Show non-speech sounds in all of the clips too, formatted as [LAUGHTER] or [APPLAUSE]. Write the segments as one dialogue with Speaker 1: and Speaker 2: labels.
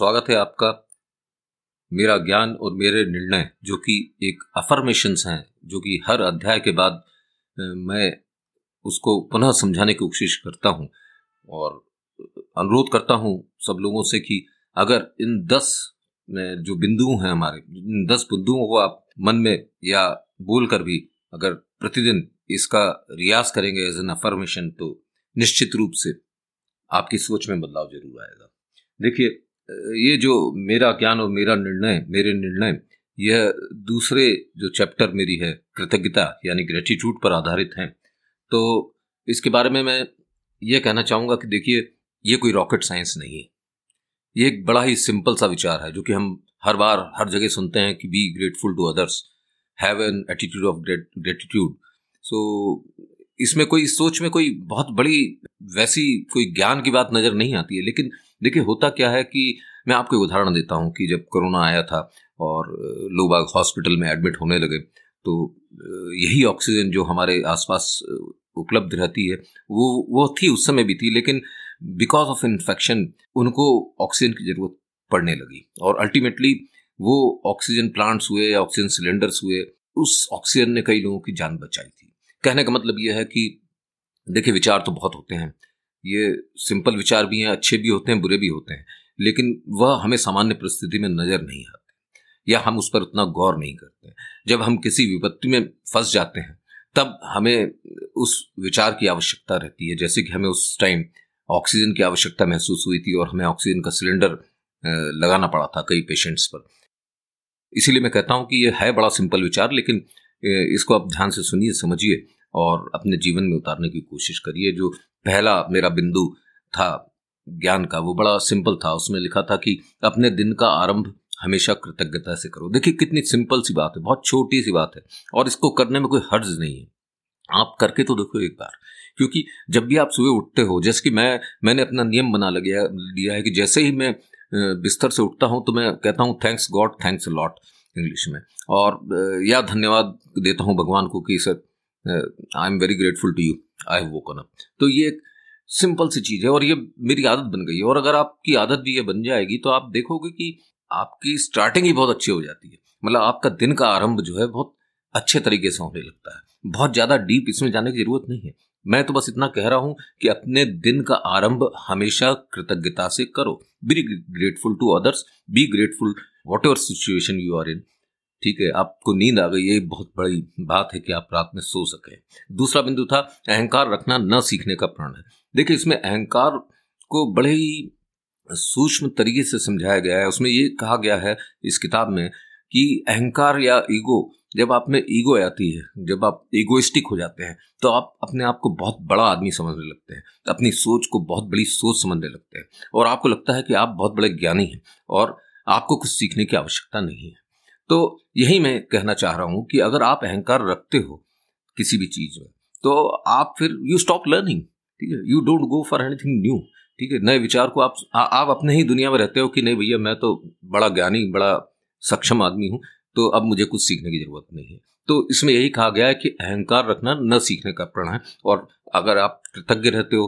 Speaker 1: स्वागत है आपका। मेरा ज्ञान और मेरे निर्णय, जो कि एक अफर्मेशंस हैं, जो कि हर अध्याय के बाद मैं उसको पुनः समझाने की कोशिश करता हूँ। और अनुरोध करता हूँ सब लोगों से कि अगर इन दस जो बिंदु हैं हमारे, इन दस बिंदुओं को आप मन में या बोल कर भी अगर प्रतिदिन इसका रियाज करेंगे एज एन अफर्मेशन तो निश्चित रूप से आपकी सोच में बदलाव ज़रूर आएगा। देखिए ये जो मेरा ज्ञान और मेरा निर्णय, मेरे निर्णय, यह दूसरे जो चैप्टर मेरी है, कृतज्ञता यानी ग्रेटिट्यूड पर आधारित हैं। तो इसके बारे में मैं ये कहना चाहूँगा कि देखिए, ये कोई रॉकेट साइंस नहीं है। ये एक बड़ा ही सिंपल सा विचार है, जो कि हम हर बार, हर जगह सुनते हैं कि be grateful to others have an attitude of gratitude so इसमें कोई सोच में कोई बहुत बड़ी, वैसी कोई ज्ञान की बात नज़र नहीं आती है, लेकिन देखिए, होता क्या है कि मैं आपको एक उदाहरण देता हूँ कि जब कोरोना आया था और लोग बाग हॉस्पिटल में एडमिट होने लगे तो यही ऑक्सीजन जो हमारे आसपास उपलब्ध रहती है, वो वो थी, उस समय भी थी, लेकिन बिकॉज़ ऑफ़ इन्फेक्शन उनको ऑक्सीजन की ज़रूरत पड़ने लगी। और अल्टीमेटली वो ऑक्सीजन प्लांट्स हुए ऑक्सीजन सिलेंडर्स हुए, उस ऑक्सीजन ने कई लोगों की जान बचाई थी। कहने का मतलब यह है कि, देखिए, विचार तो बहुत होते हैं ये सिंपल विचार भी हैं, अच्छे भी होते हैं, बुरे भी होते हैं, लेकिन वह हमें सामान्य परिस्थिति में नज़र नहीं आते या हम उस पर उतना गौर नहीं करते जब हम किसी विपत्ति में फंस जाते हैं, तब हमें उस विचार की आवश्यकता रहती है, जैसे कि हमें उस टाइम ऑक्सीजन की आवश्यकता महसूस हुई थी और हमें ऑक्सीजन का सिलेंडर लगाना पड़ा था कई पेशेंट्स पर। इसीलिए मैं कहता हूँ कि यह है बड़ा सिंपल विचार, लेकिन इसको आप ध्यान से सुनिए, समझिए और अपने जीवन में उतारने की कोशिश करिए, जो पहला मेरा बिंदु था ज्ञान का, वो बड़ा सिंपल था। उसमें लिखा था कि अपने दिन का आरंभ हमेशा कृतज्ञता से करो। देखिए कितनी सिंपल सी बात है, बहुत छोटी सी बात है, और इसको करने में कोई हर्ज नहीं है। आप करके तो देखो एक बार, क्योंकि जब भी आप सुबह उठते हो, जैसे कि मैं, मैंने अपना नियम बना लिया लिया है कि जैसे ही मैं बिस्तर से उठता हूँ तो मैं कहता हूँ thanks God thanks lot English में। और या धन्यवाद देता हूँ भगवान को कि sir I am very grateful to you I have woken up तो ये एक सिंपल सी चीज़ है और ये मेरी आदत बन गई है। और अगर आपकी आदत भी ये बन जाएगी तो आप देखोगे कि आपकी स्टार्टिंग ही बहुत अच्छी हो जाती है। मतलब आपका दिन का आरंभ जो है, बहुत अच्छे तरीके से होने लगता है। बहुत ज़्यादा डीप इसमें जाने की ज़रूरत नहीं है। मैं तो बस इतना कह रहा हूँ कि अपने दिन का आरंभ हमेशा कृतज्ञता से करो। Be grateful to others be grateful whatever situation you are in ठीक है, आपको नींद आ गई, ये बहुत बड़ी बात है कि आप रात में सो सके। दूसरा बिंदु था, अहंकार रखना न सीखने का प्रण है। देखिए, इसमें अहंकार को बड़े ही सूक्ष्म तरीके से समझाया गया है। उसमें ये कहा गया है इस किताब में कि अहंकार या ईगो, जब आप में ईगो आती है, जब आप ईगोइस्टिक हो जाते हैं तो आप अपने आप को बहुत बड़ा आदमी समझने लगते हैं, अपनी सोच को बहुत बड़ी सोच समझने लगते हैं। और आपको लगता है कि आप बहुत बड़े ज्ञानी हैं, और आपको कुछ सीखने की आवश्यकता नहीं है। तो यही मैं कहना चाह रहा हूँ कि अगर आप अहंकार रखते हो किसी भी चीज़ में तो आप फिर यू स्टॉप लर्निंग ठीक है? You don't go for anything new ठीक है? नए विचार को आप आ, आप अपने ही दुनिया में रहते हो कि नहीं भैया मैं तो बड़ा ज्ञानी बड़ा सक्षम आदमी हूँ तो अब मुझे कुछ सीखने की ज़रूरत नहीं है। तो इसमें यही कहा गया है कि अहंकार रखना न सीखने का प्रण है और अगर आप कृतज्ञ रहते हो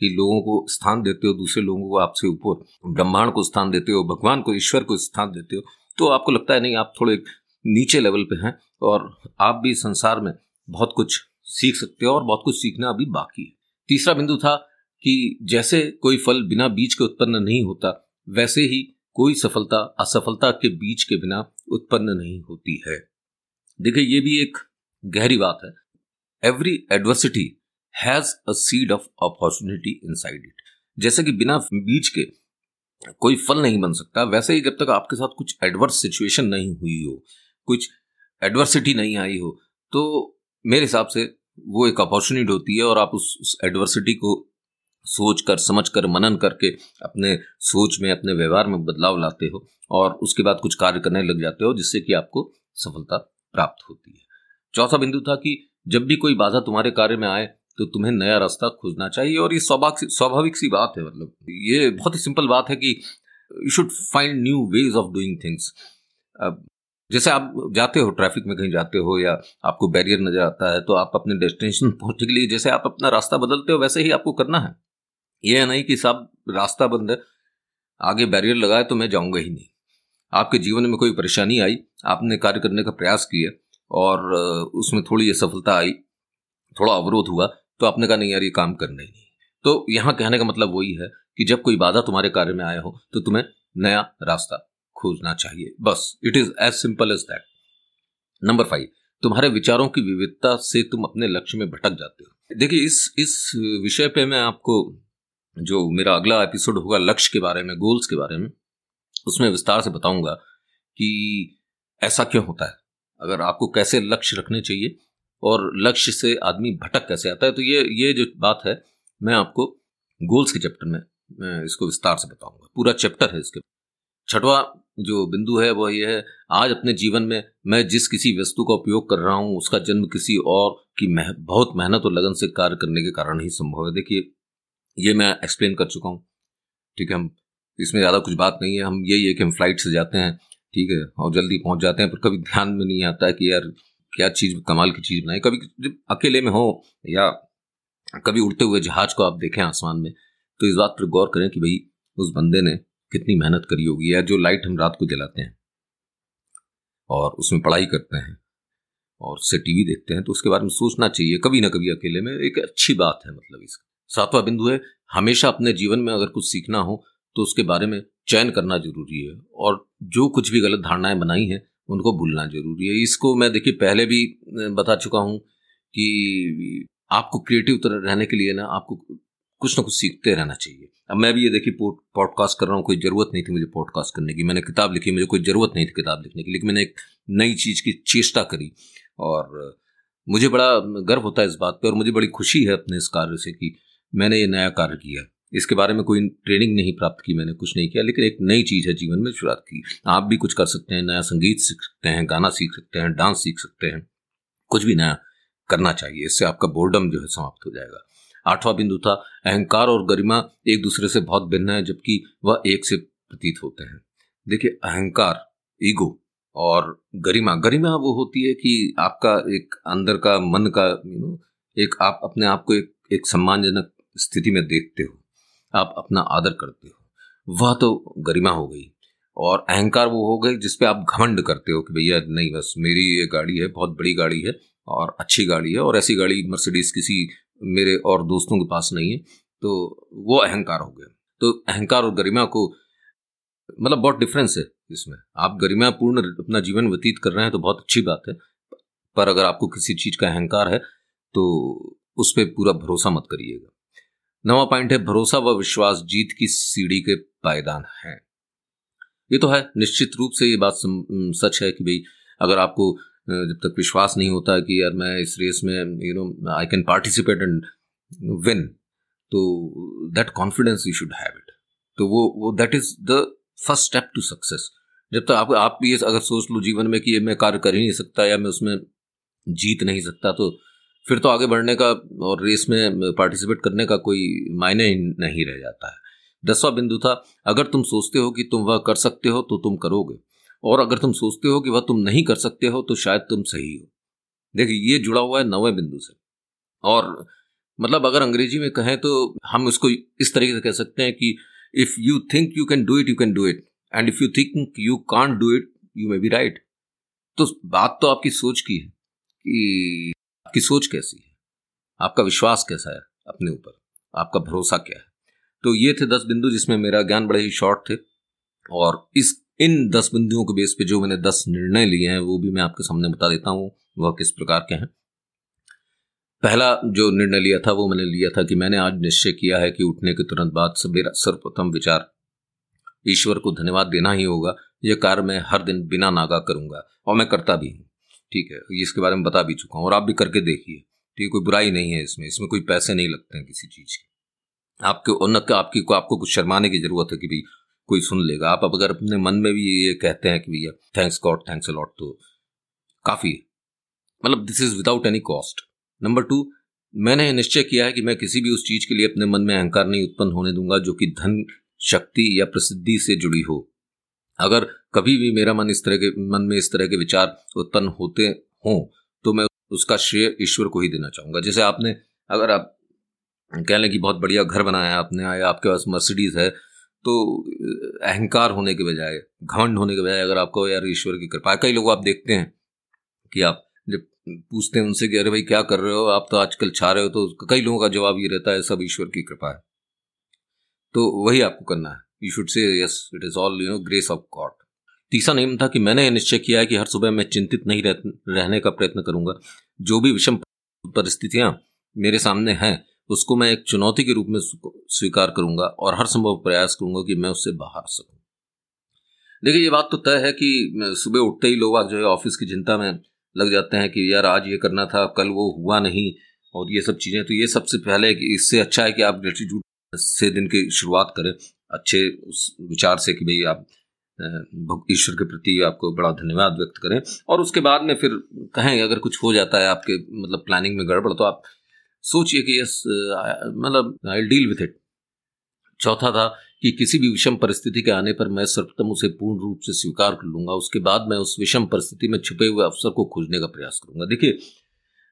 Speaker 1: कि लोगों को स्थान देते हो दूसरे लोगों को आपसे ऊपर ब्रह्मांड को स्थान देते हो भगवान को ईश्वर को स्थान देते हो तो आपको लगता है नहीं, आप थोड़े नीचे लेवल पे हैं और आप भी संसार में बहुत कुछ सीख सकते हो और बहुत कुछ सीखना अभी बाकी है। तीसरा बिंदु था कि जैसे कोई फल बिना बीज के उत्पन्न नहीं होता, वैसे ही कोई सफलता, असफलता के बीज के बिना उत्पन्न नहीं होती है। देखिए, ये भी एक गहरी बात है। Every adversity has a seed of opportunity inside it जैसे कि बिना बीज के कोई फल नहीं बन सकता। वैसे ही जब तक आपके साथ कुछ एडवर्स सिचुएशन नहीं हुई हो कुछ एडवर्सिटी नहीं आई हो तो मेरे हिसाब से वो एक अपॉर्चुनिटी होती है और आप उस, उस एडवर्सिटी को सोच कर समझ कर मनन करके अपने सोच में अपने व्यवहार में बदलाव लाते हो और उसके बाद कुछ कार्य करने लग जाते हो जिससे कि आपको सफलता प्राप्त होती है। चौथा बिंदु था कि जब भी कोई बाधा तुम्हारे कार्य में आए तो तुम्हें नया रास्ता खोजना चाहिए और ये स्वाभाविक स्वाभाविक सी बात है मतलब। ये बहुत ही सिंपल बात है कि you should find new ways of doing things जैसे आप जाते हो ट्रैफ़िक में कहीं जाते हो या आपको बैरियर नज़र आता है तो आप अपने डेस्टिनेशन पहुँचने के लिए जैसे आप अपना रास्ता बदलते हो, वैसे ही आपको करना है। यह नहीं कि सब रास्ता बंद है, आगे बैरियर लगाए तो मैं जाऊँगा ही नहीं। आपके जीवन में कोई परेशानी आई, आपने कार्य करने का प्रयास किया और, उसमें थोड़ी असफलता आई, थोड़ा अवरोध हुआ तो आपने कहा, नहीं यार, ये काम करना ही नहीं। तो यहाँ कहने का मतलब वही है कि जब कोई बाधा तुम्हारे कार्य में आया हो तो तुम्हें नया रास्ता खोजना चाहिए। बस it is as simple as that number five तुम्हारे विचारों की विविधता से तुम अपने लक्ष्य में भटक जाते हो। देखिए, इस इस विषय पे मैं आपको जो मेरा अगला एपिसोड होगा, लक्ष्य के बारे में गोल्स के बारे में, उसमें विस्तार से बताऊँगा कि ऐसा क्यों होता है। अगर आपको कैसे लक्ष्य रखने चाहिए और लक्ष्य से आदमी भटक कैसे आता है? तो ये ये जो बात है मैं आपको गोल्स के चैप्टर में मैं इसको विस्तार से बताऊँगा। पूरा चैप्टर है इसके। छठवा जो बिंदु है वह यह है आज अपने जीवन में मैं जिस किसी वस्तु का उपयोग कर रहा हूँ उसका जन्म किसी और की मह, बहुत मेहनत और लगन से कार्य करने के कारण ही संभव है। देखिए ये मैं एक्सप्लेन कर चुका हूँ। ठीक है हम इसमें ज़्यादा कुछ बात नहीं है। हम यही है कि हम फ़्लाइट से जाते हैं ठीक है और जल्दी पहुँच जाते हैं पर कभी ध्यान में नहीं आता कि यार क्या चीज़, कमाल की चीज़ बनाए कभी जब अकेले में हो या कभी उड़ते हुए जहाज़ को आप देखें आसमान में तो इस बात पर गौर करें कि भाई, उस बंदे ने कितनी मेहनत करी होगी या जो लाइट हम रात को जलाते हैं और उसमें पढ़ाई करते हैं और उससे टीवी देखते हैं तो उसके बारे में सोचना चाहिए। कभी ना कभी अकेले में एक अच्छी बात है मतलब इसका सातवां बिंदु है, हमेशा अपने जीवन में अगर कुछ सीखना हो तो उसके बारे में चयन करना ज़रूरी है और जो कुछ भी गलत धारणाएँ बनाई हैं उनको भूलना ज़रूरी है। इसको मैं देखिए, पहले भी बता चुका हूँ कि आपको क्रिएटिव तरह रहने के लिए ना, आपको कुछ ना कुछ सीखते रहना चाहिए। अब मैं भी ये देखिए पॉडकास्ट कर रहा हूँ, कोई ज़रूरत नहीं थी मुझे पॉडकास्ट करने की। मैंने किताब लिखी, मुझे कोई ज़रूरत नहीं थी किताब लिखने की, लेकिन मैंने एक नई चीज़ की चेष्टा करी और मुझे बड़ा गर्व होता है इस बात पर और मुझे बड़ी खुशी है अपने इस कार्य से कि मैंने ये नया कार्य किया। इसके बारे में कोई ट्रेनिंग नहीं प्राप्त की मैंने, कुछ नहीं किया, लेकिन एक नई चीज़ है जीवन में शुरुआत की। आप भी कुछ कर सकते हैं, नया संगीत सीख सकते हैं, गाना सीख सकते हैं डांस सीख सकते हैं। कुछ भी नया करना चाहिए, इससे आपका बोर्डम जो है समाप्त हो जाएगा। आठवां बिंदु था, अहंकार और गरिमा एक दूसरे से बहुत भिन्न है, जबकि वह एक से प्रतीत होते हैं। देखिए, अहंकार, ईगो और गरिमा। गरिमा वो होती है कि आपका एक अंदर का, मन का यू नो एक आप अपने आप को एक एक सम्मानजनक स्थिति में देखते हो। आप अपना आदर करते हो। वह तो गरिमा हो गई और अहंकार वो हो गई जिसपे आप घमंड करते हो कि भैया, नहीं, बस मेरी ये गाड़ी है, बहुत बड़ी गाड़ी है और अच्छी गाड़ी है और ऐसी गाड़ी मर्सिडीज किसी मेरे और दोस्तों के पास नहीं है। तो वो अहंकार हो गया। तो अहंकार और गरिमा को मतलब बहुत डिफरेंस है इसमें। आप गरिमा पूर्ण अपना जीवन व्यतीत कर रहे हैं तो बहुत अच्छी बात है। पर अगर आपको किसी चीज़ का अहंकार है तो उस पर पूरा भरोसा मत करिएगा। नवा पॉइंट है, भरोसा व विश्वास जीत की सीढ़ी के पायदान है। ये तो है, निश्चित रूप से ये बात सच है कि भाई, अगर आपको जब तक विश्वास नहीं होता कि यार मैं इस रेस में you know I can participate and win तो that confidence you should have it तो वो वो that is the first step to success जब तक आप आप ये अगर सोच लो जीवन में कि ये मैं कार्य कर ही नहीं सकता या मैं उसमें जीत नहीं सकता तो फिर तो आगे बढ़ने का और रेस में पार्टिसिपेट करने का कोई मायने नहीं रह जाता है। दसवां बिंदु था, अगर तुम सोचते हो कि तुम वह कर सकते हो तो तुम करोगे। और अगर तुम सोचते हो कि वह तुम नहीं कर सकते हो तो शायद तुम सही हो। देखिए, ये जुड़ा हुआ है नवे बिंदु से। और मतलब अगर अंग्रेज़ी में कहें तो हम उसको इस तरीके से कह सकते हैं कि if you think you can do it you can do it and if you think you can't do it you may be right तो बात तो आपकी सोच की है कि आपकी सोच कैसी है? आपका विश्वास कैसा है अपने ऊपर? आपका भरोसा क्या है? तो ये थे दस बिंदु जिसमें मेरा ज्ञान बड़े ही शॉर्ट थे। और इस, इन दस बिंदुओं के बेस पे जो मैंने दस निर्णय लिए हैं, वो भी मैं आपके सामने बता देता हूँ, वह किस प्रकार के हैं। पहला जो निर्णय लिया था, वो मैंने लिया था कि मैंने आज निश्चय किया है कि उठने के तुरंत बाद मेरा सर्वप्रथम विचार ईश्वर को धन्यवाद देना ही होगा। यह कार्य मैं हर दिन बिना नागा करूँगा और मैं करता भी हूँ। ठीक है, इसके बारे में बता भी चुका हूँ और आप भी करके देखिए। ठीक है, कोई बुराई नहीं है इसमें इसमें कोई पैसे नहीं लगते हैं किसी चीज़ के। आपके उन्नत आपकी को, आपको कुछ शर्माने की ज़रूरत है कि भाई कोई सुन लेगा। आप अगर अपने मन में भी ये कहते हैं कि भैया थैंक्स गॉड थैंक्स अलॉट तो काफ़ी मतलब this is without any cost number two मैंने निश्चय किया है कि मैं किसी भी उस चीज़ के लिए अपने मन में अहंकार नहीं उत्पन्न होने दूँगा जो कि धन, शक्ति या प्रसिद्धि से जुड़ी हो। अगर कभी भी मेरा मन इस तरह के, मन में इस तरह के विचार उत्पन्न होते हों तो मैं उसका श्रेय ईश्वर को ही देना चाहूँगा। जैसे आपने, अगर आप कह लें कि बहुत बढ़िया घर बनाया आपने आया, आपके पास मर्सिडीज है तो अहंकार होने के बजाय, घमंड होने के बजाय अगर आपको यार ईश्वर की कृपा कई लोग आप देखते हैं कि आप जब पूछते हैं उनसे कि, अरे भाई, क्या कर रहे हो? आप तो आजकल छा रहे हो तो कई लोगों का जवाब ये रहता है, सब ईश्वर की कृपा है। तो वही आपको करना है। You should say yes it is all you know grace of God तीसरा नियम था कि मैंने निश्चय किया है कि हर सुबह मैं चिंतित नहीं रह, रहने का प्रयत्न करूँगा। जो भी विषम परिस्थितियाँ मेरे सामने हैं उसको मैं एक चुनौती के रूप में स्वीकार करूँगा और हर संभव प्रयास करूँगा कि मैं उससे बाहर सकूँ। देखिए ये बात तो तय है कि सुबह उठते ही लोग आज जो है ऑफ़िस की चिंता में लग जाते हैं कि यार आज ये करना था कल वो हुआ नहीं और ये सब चीज़ें। तो ये सबसे पहले इससे अच्छा है कि आप ग्रेटिट्यूड से दिन की शुरुआत करें। अच्छे उस विचार से कि भाई आप ईश्वर के प्रति आपको बड़ा धन्यवाद व्यक्त करें। और उसके बाद में फिर कहें, अगर कुछ हो जाता है आपके मतलब प्लानिंग में गड़बड़ तो आप सोचिए कि यस मतलब आई डील विथ इट चौथा था कि किसी भी विषम परिस्थिति के आने पर मैं सर्वप्रथम उसे पूर्ण रूप से स्वीकार कर लूँगा। उसके बाद मैं उस विषम परिस्थिति में छुपे हुए अवसर को खोजने का प्रयास करूँगा। देखिए,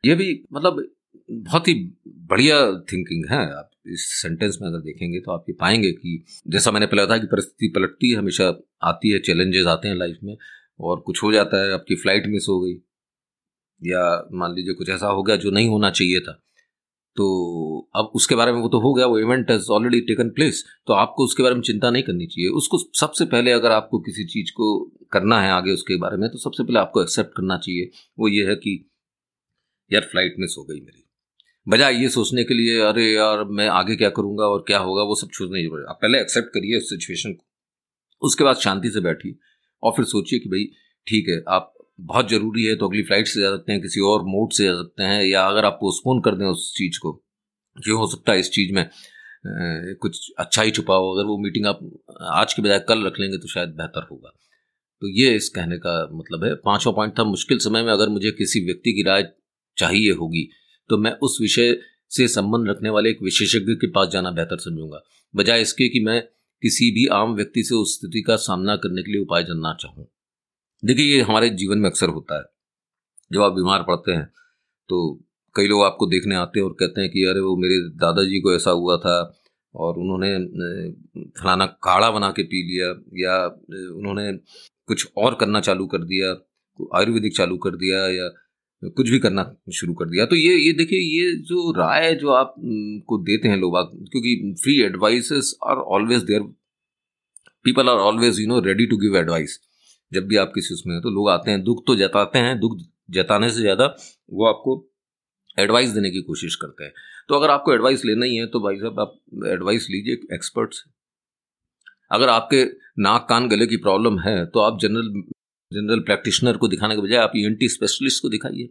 Speaker 1: यह भी मतलब बहुत ही बढ़िया थिंकिंग है। आप इस सेंटेंस में अगर देखेंगे तो आप ये पाएँगे कि जैसा मैंने पहले था कि परिस्थिति पलटती है, हमेशा आती है चैलेंजेस आते हैं लाइफ में और कुछ हो जाता है, आपकी फ़्लाइट मिस हो गई या मान लीजिए कुछ ऐसा हो गया जो नहीं होना चाहिए था। तो अब उसके बारे में वो तो हो गया, वो event has already taken place तो आपको उसके बारे में चिंता नहीं करनी चाहिए। उसको सबसे पहले अगर आपको किसी चीज़ को करना है आगे उसके बारे में तो सबसे पहले आपको एक्सेप्ट करना चाहिए। वो ये है कि यार फ़्लाइट मिस हो गई मेरी। बजाय ये सोचने के लिए, अरे यार, मैं आगे क्या करूँगा और क्या होगा, वो सब सोचने की आप पहले एक्सेप्ट करिए उस सिचुएशन को। उसके बाद शांति से बैठिए और फिर सोचिए कि भाई, ठीक है, आप बहुत ज़रूरी है तो अगली फ़्लाइट से जा सकते हैं, किसी और मोड से जा सकते हैं, या अगर आप पोस्टपोन कर दें उस चीज़ को, जो हो सकता है इस चीज़ में कुछ अच्छा ही छुपा हो। अगर वो मीटिंग आप आज के बजाय कल रख लेंगे तो शायद बेहतर होगा। तो ये इस कहने का मतलब है। पांचवा पॉइंट था, मुश्किल समय में अगर मुझे किसी व्यक्ति की राय चाहिए होगी। तो मैं उस विषय से संबंध रखने वाले एक विशेषज्ञ के पास जाना बेहतर समझूँगा। बजाय इसके कि मैं किसी भी आम व्यक्ति से उस स्थिति का सामना करने के लिए उपाय जानना चाहूँ। देखिए, ये हमारे जीवन में अक्सर होता है। जब आप बीमार पड़ते हैं तो कई लोग आपको देखने आते हैं और कहते हैं कि, अरे, वो मेरे दादाजी को ऐसा हुआ था और उन्होंने फलाना काढ़ा बना के पी लिया या उन्होंने कुछ और करना चालू कर दिया, आयुर्वेदिक चालू कर दिया या कुछ भी करना शुरू कर दिया। तो ये ये देखिए, ये जो राय जो आप को देते हैं लोग क्योंकि free advices are always there people are always you know ready to give advice जब भी आप किसी उसमें तो लोग आते हैं, दुख तो जताते हैं, दुख जताने से ज़्यादा वो आपको एडवाइस देने की कोशिश करते हैं। तो अगर आपको एडवाइस लेना ही है तो भाई साहब, आप एडवाइस लीजिए एक्सपर्ट से अगर आपके नाक कान गले की प्रॉब्लम है तो आप जनरल जनरल प्रैक्टिशनर को दिखाने के बजाय आप ई स्पेशलिस्ट को दिखाइए।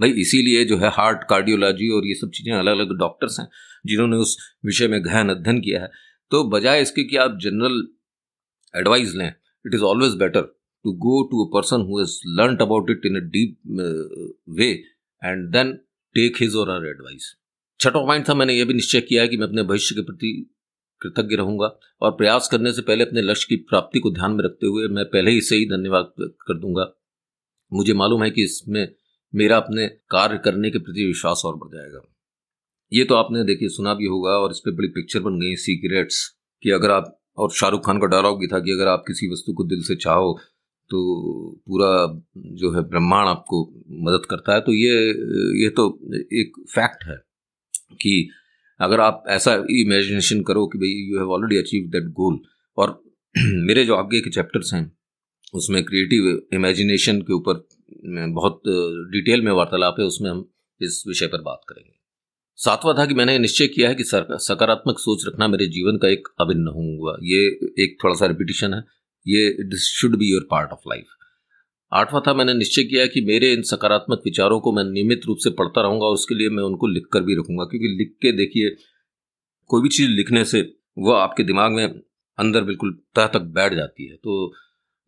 Speaker 1: भाई इसीलिए जो है हार्ट कार्डियोलॉजी और ये सब चीज़ें अलग अलग डॉक्टर्स हैं जिन्होंने उस विषय में गहन अध्ययन किया है। तो बजाय इसके कि आप जनरल एडवाइस लें it is always better to go to a person has learnt about it in a deep uh, way and then take his or her advice छठा पॉइंट था मैंने यह भी निश्चय किया है कि मैं अपने भविष्य के प्रति कृतज्ञ रहूँगा और प्रयास करने से पहले अपने लक्ष्य की प्राप्ति को ध्यान में रखते हुए मैं पहले ही से ही धन्यवाद कर दूँगा। मुझे मालूम है कि इसमें मेरा अपने कार्य करने के प्रति विश्वास और बढ़ जाएगा। ये तो आपने देखिए, सुना भी होगा और इस पर बड़ी पिक्चर बन गई सीक्रेट्स कि अगर आप, और शाहरुख खान का डायलॉग भी था कि अगर आप किसी वस्तु को दिल से चाहो तो पूरा जो है ब्रह्मांड आपको मदद करता है। तो ये ये तो एक फैक्ट है कि अगर आप ऐसा इमेजिनेशन करो कि भाई you have already achieve that goal और [CLEARS THROAT] मेरे जो आगे के चैप्टर्स हैं, उसमें क्रिएटिव इमेजिनेशन के ऊपर बहुत डिटेल में वार्तालाप है, उसमें हम इस विषय पर बात करेंगे। सातवां था कि मैंने निश्चय किया है कि सकारात्मक सोच रखना मेरे जीवन का एक अभिन्न हुआ ये एक थोड़ा सा रिपीटिशन है। ये should be your part of life आठवां था, मैंने निश्चय किया कि मेरे इन सकारात्मक विचारों को मैं नियमित रूप से पढ़ता रहूँगा और उसके लिए मैं उनको लिख कर भी रखूँगा। क्योंकि लिख के देखिए, कोई भी चीज़ लिखने से वह आपके दिमाग में अंदर बिल्कुल तह तक बैठ जाती है। तो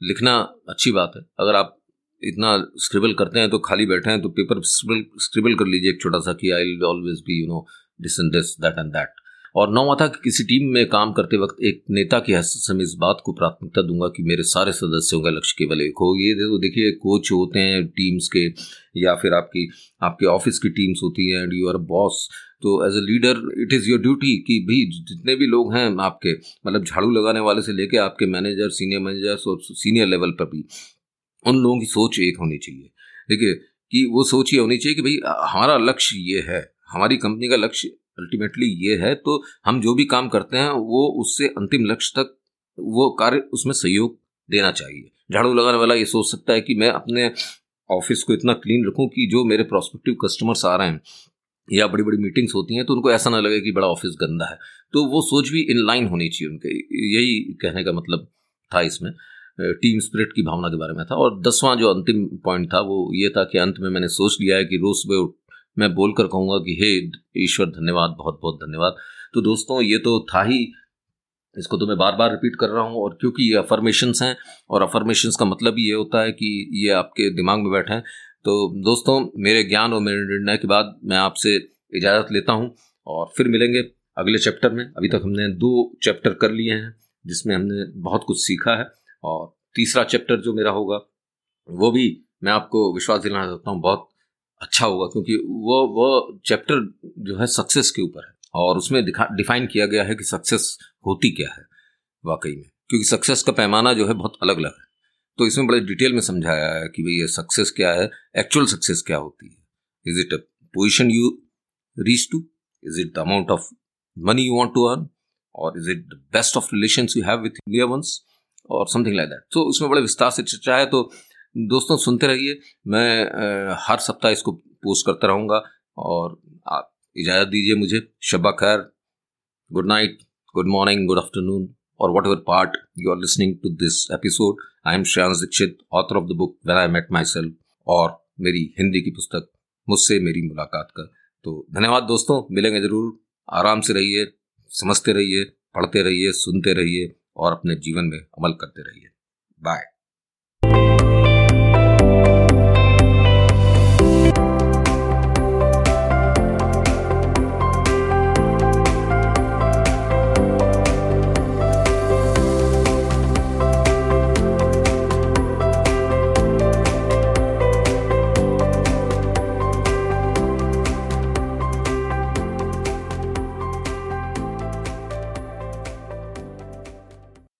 Speaker 1: लिखना अच्छी बात है। अगर आप इतना स्क्रिबल करते हैं तो खाली बैठे हैं तो पेपर स्क्रिबल स्क्रिबल कर लीजिए एक छोटा सा कि I will always be you know this and this that and that और नौवा था कि किसी टीम में काम करते वक्त एक नेता की हैसियत से मैं इस बात को प्राथमिकता दूँगा कि मेरे सारे सदस्यों का लक्ष्य केवल एक हो। ये तो देखिए कोच होते हैं टीम्स के, या फिर आपकी, आपके ऑफ़िस की टीम्स होती हैं एंड यू आर बॉस तो as a leader it is your duty कि भाई जितने भी लोग हैं आपके मतलब झाड़ू लगाने वाले से लेके आपके मैनेजर सीनियर मैनेजर्स और सीनियर लेवल पर भी, उन लोगों की सोच एक होनी चाहिए। देखिए, कि वो सोच ये होनी चाहिए कि भाई, हमारा लक्ष्य ये है, हमारी कंपनी का लक्ष्य अल्टीमेटली ये है तो हम जो भी काम करते हैं, वो उससे अंतिम लक्ष्य तक वो कार्य उसमें सहयोग देना चाहिए। झाड़ू लगाने वाला ये सोच सकता है कि मैं अपने ऑफ़िस को इतना क्लीन रखूँ कि जो मेरे प्रोस्पेक्टिव कस्टमर्स आ रहे हैं या बड़ी बड़ी मीटिंग्स होती हैं तो उनको ऐसा ना लगे कि बड़ा ऑफ़िस गंदा है। तो वो सोच भी इन लाइन होनी चाहिए उनके। यही कहने का मतलब था इसमें। टीम स्पिरिट की भावना के बारे में था। और दसवां जो अंतिम पॉइंट था, वो ये था कि अंत में मैंने सोच लिया है कि रोज सुबह मैं बोलकर कहूँगा कि, हे ईश्वर, धन्यवाद, बहुत बहुत धन्यवाद। तो दोस्तों, ये तो था ही। इसको तो मैं बार बार रिपीट कर रहा हूँ और क्योंकि ये अफर्मेशंस हैं और अफर्मेशंस का मतलब ये होता है कि ये आपके दिमाग में बैठे हैं। तो दोस्तों, मेरे ज्ञान और मेरे निर्णय के बाद मैं आपसे इजाज़त लेता हूँ और फिर मिलेंगे अगले चैप्टर में। अभी तक हमने दो चैप्टर कर लिए हैं, जिसमें हमने बहुत कुछ सीखा है और तीसरा चैप्टर जो मेरा होगा, वो भी मैं आपको विश्वास दिलाना चाहता हूँ, बहुत अच्छा होगा, क्योंकि वो वो चैप्टर जो है सक्सेस के ऊपर है, और उसमें डिफाइन किया गया है कि सक्सेस होती क्या है, वाकई में। क्योंकि सक्सेस का पैमाना जो है बहुत अलग अलग है। तो इसमें बड़े डिटेल में समझाया है कि भाई ये सक्सेस क्या है एक्चुअल सक्सेस क्या होती है। Is it a position you reach to is it the amount of money you want to earn और is it the best of relation you have with India once और something like that तो उसमें बड़े विस्तार से चर्चा है तो दोस्तों, सुनते रहिए। मैं हर सप्ताह इसको पोस्ट करता रहूँगा और आप इजाज़त दीजिए मुझे। शबा खैर। Good night, good morning, good afternoon और whatever part you are listening to this episode I am Shreyansh Dikshit author of the book when I met myself और मेरी हिंदी की पुस्तक मुझसे मेरी मुलाकात का तो धन्यवाद दोस्तों, मिलेंगे ज़रूर। आराम से रहिए, समझते रहिए, पढ़ते रहिए, सुनते रहिए और अपने जीवन में अमल करते रहिए। बाय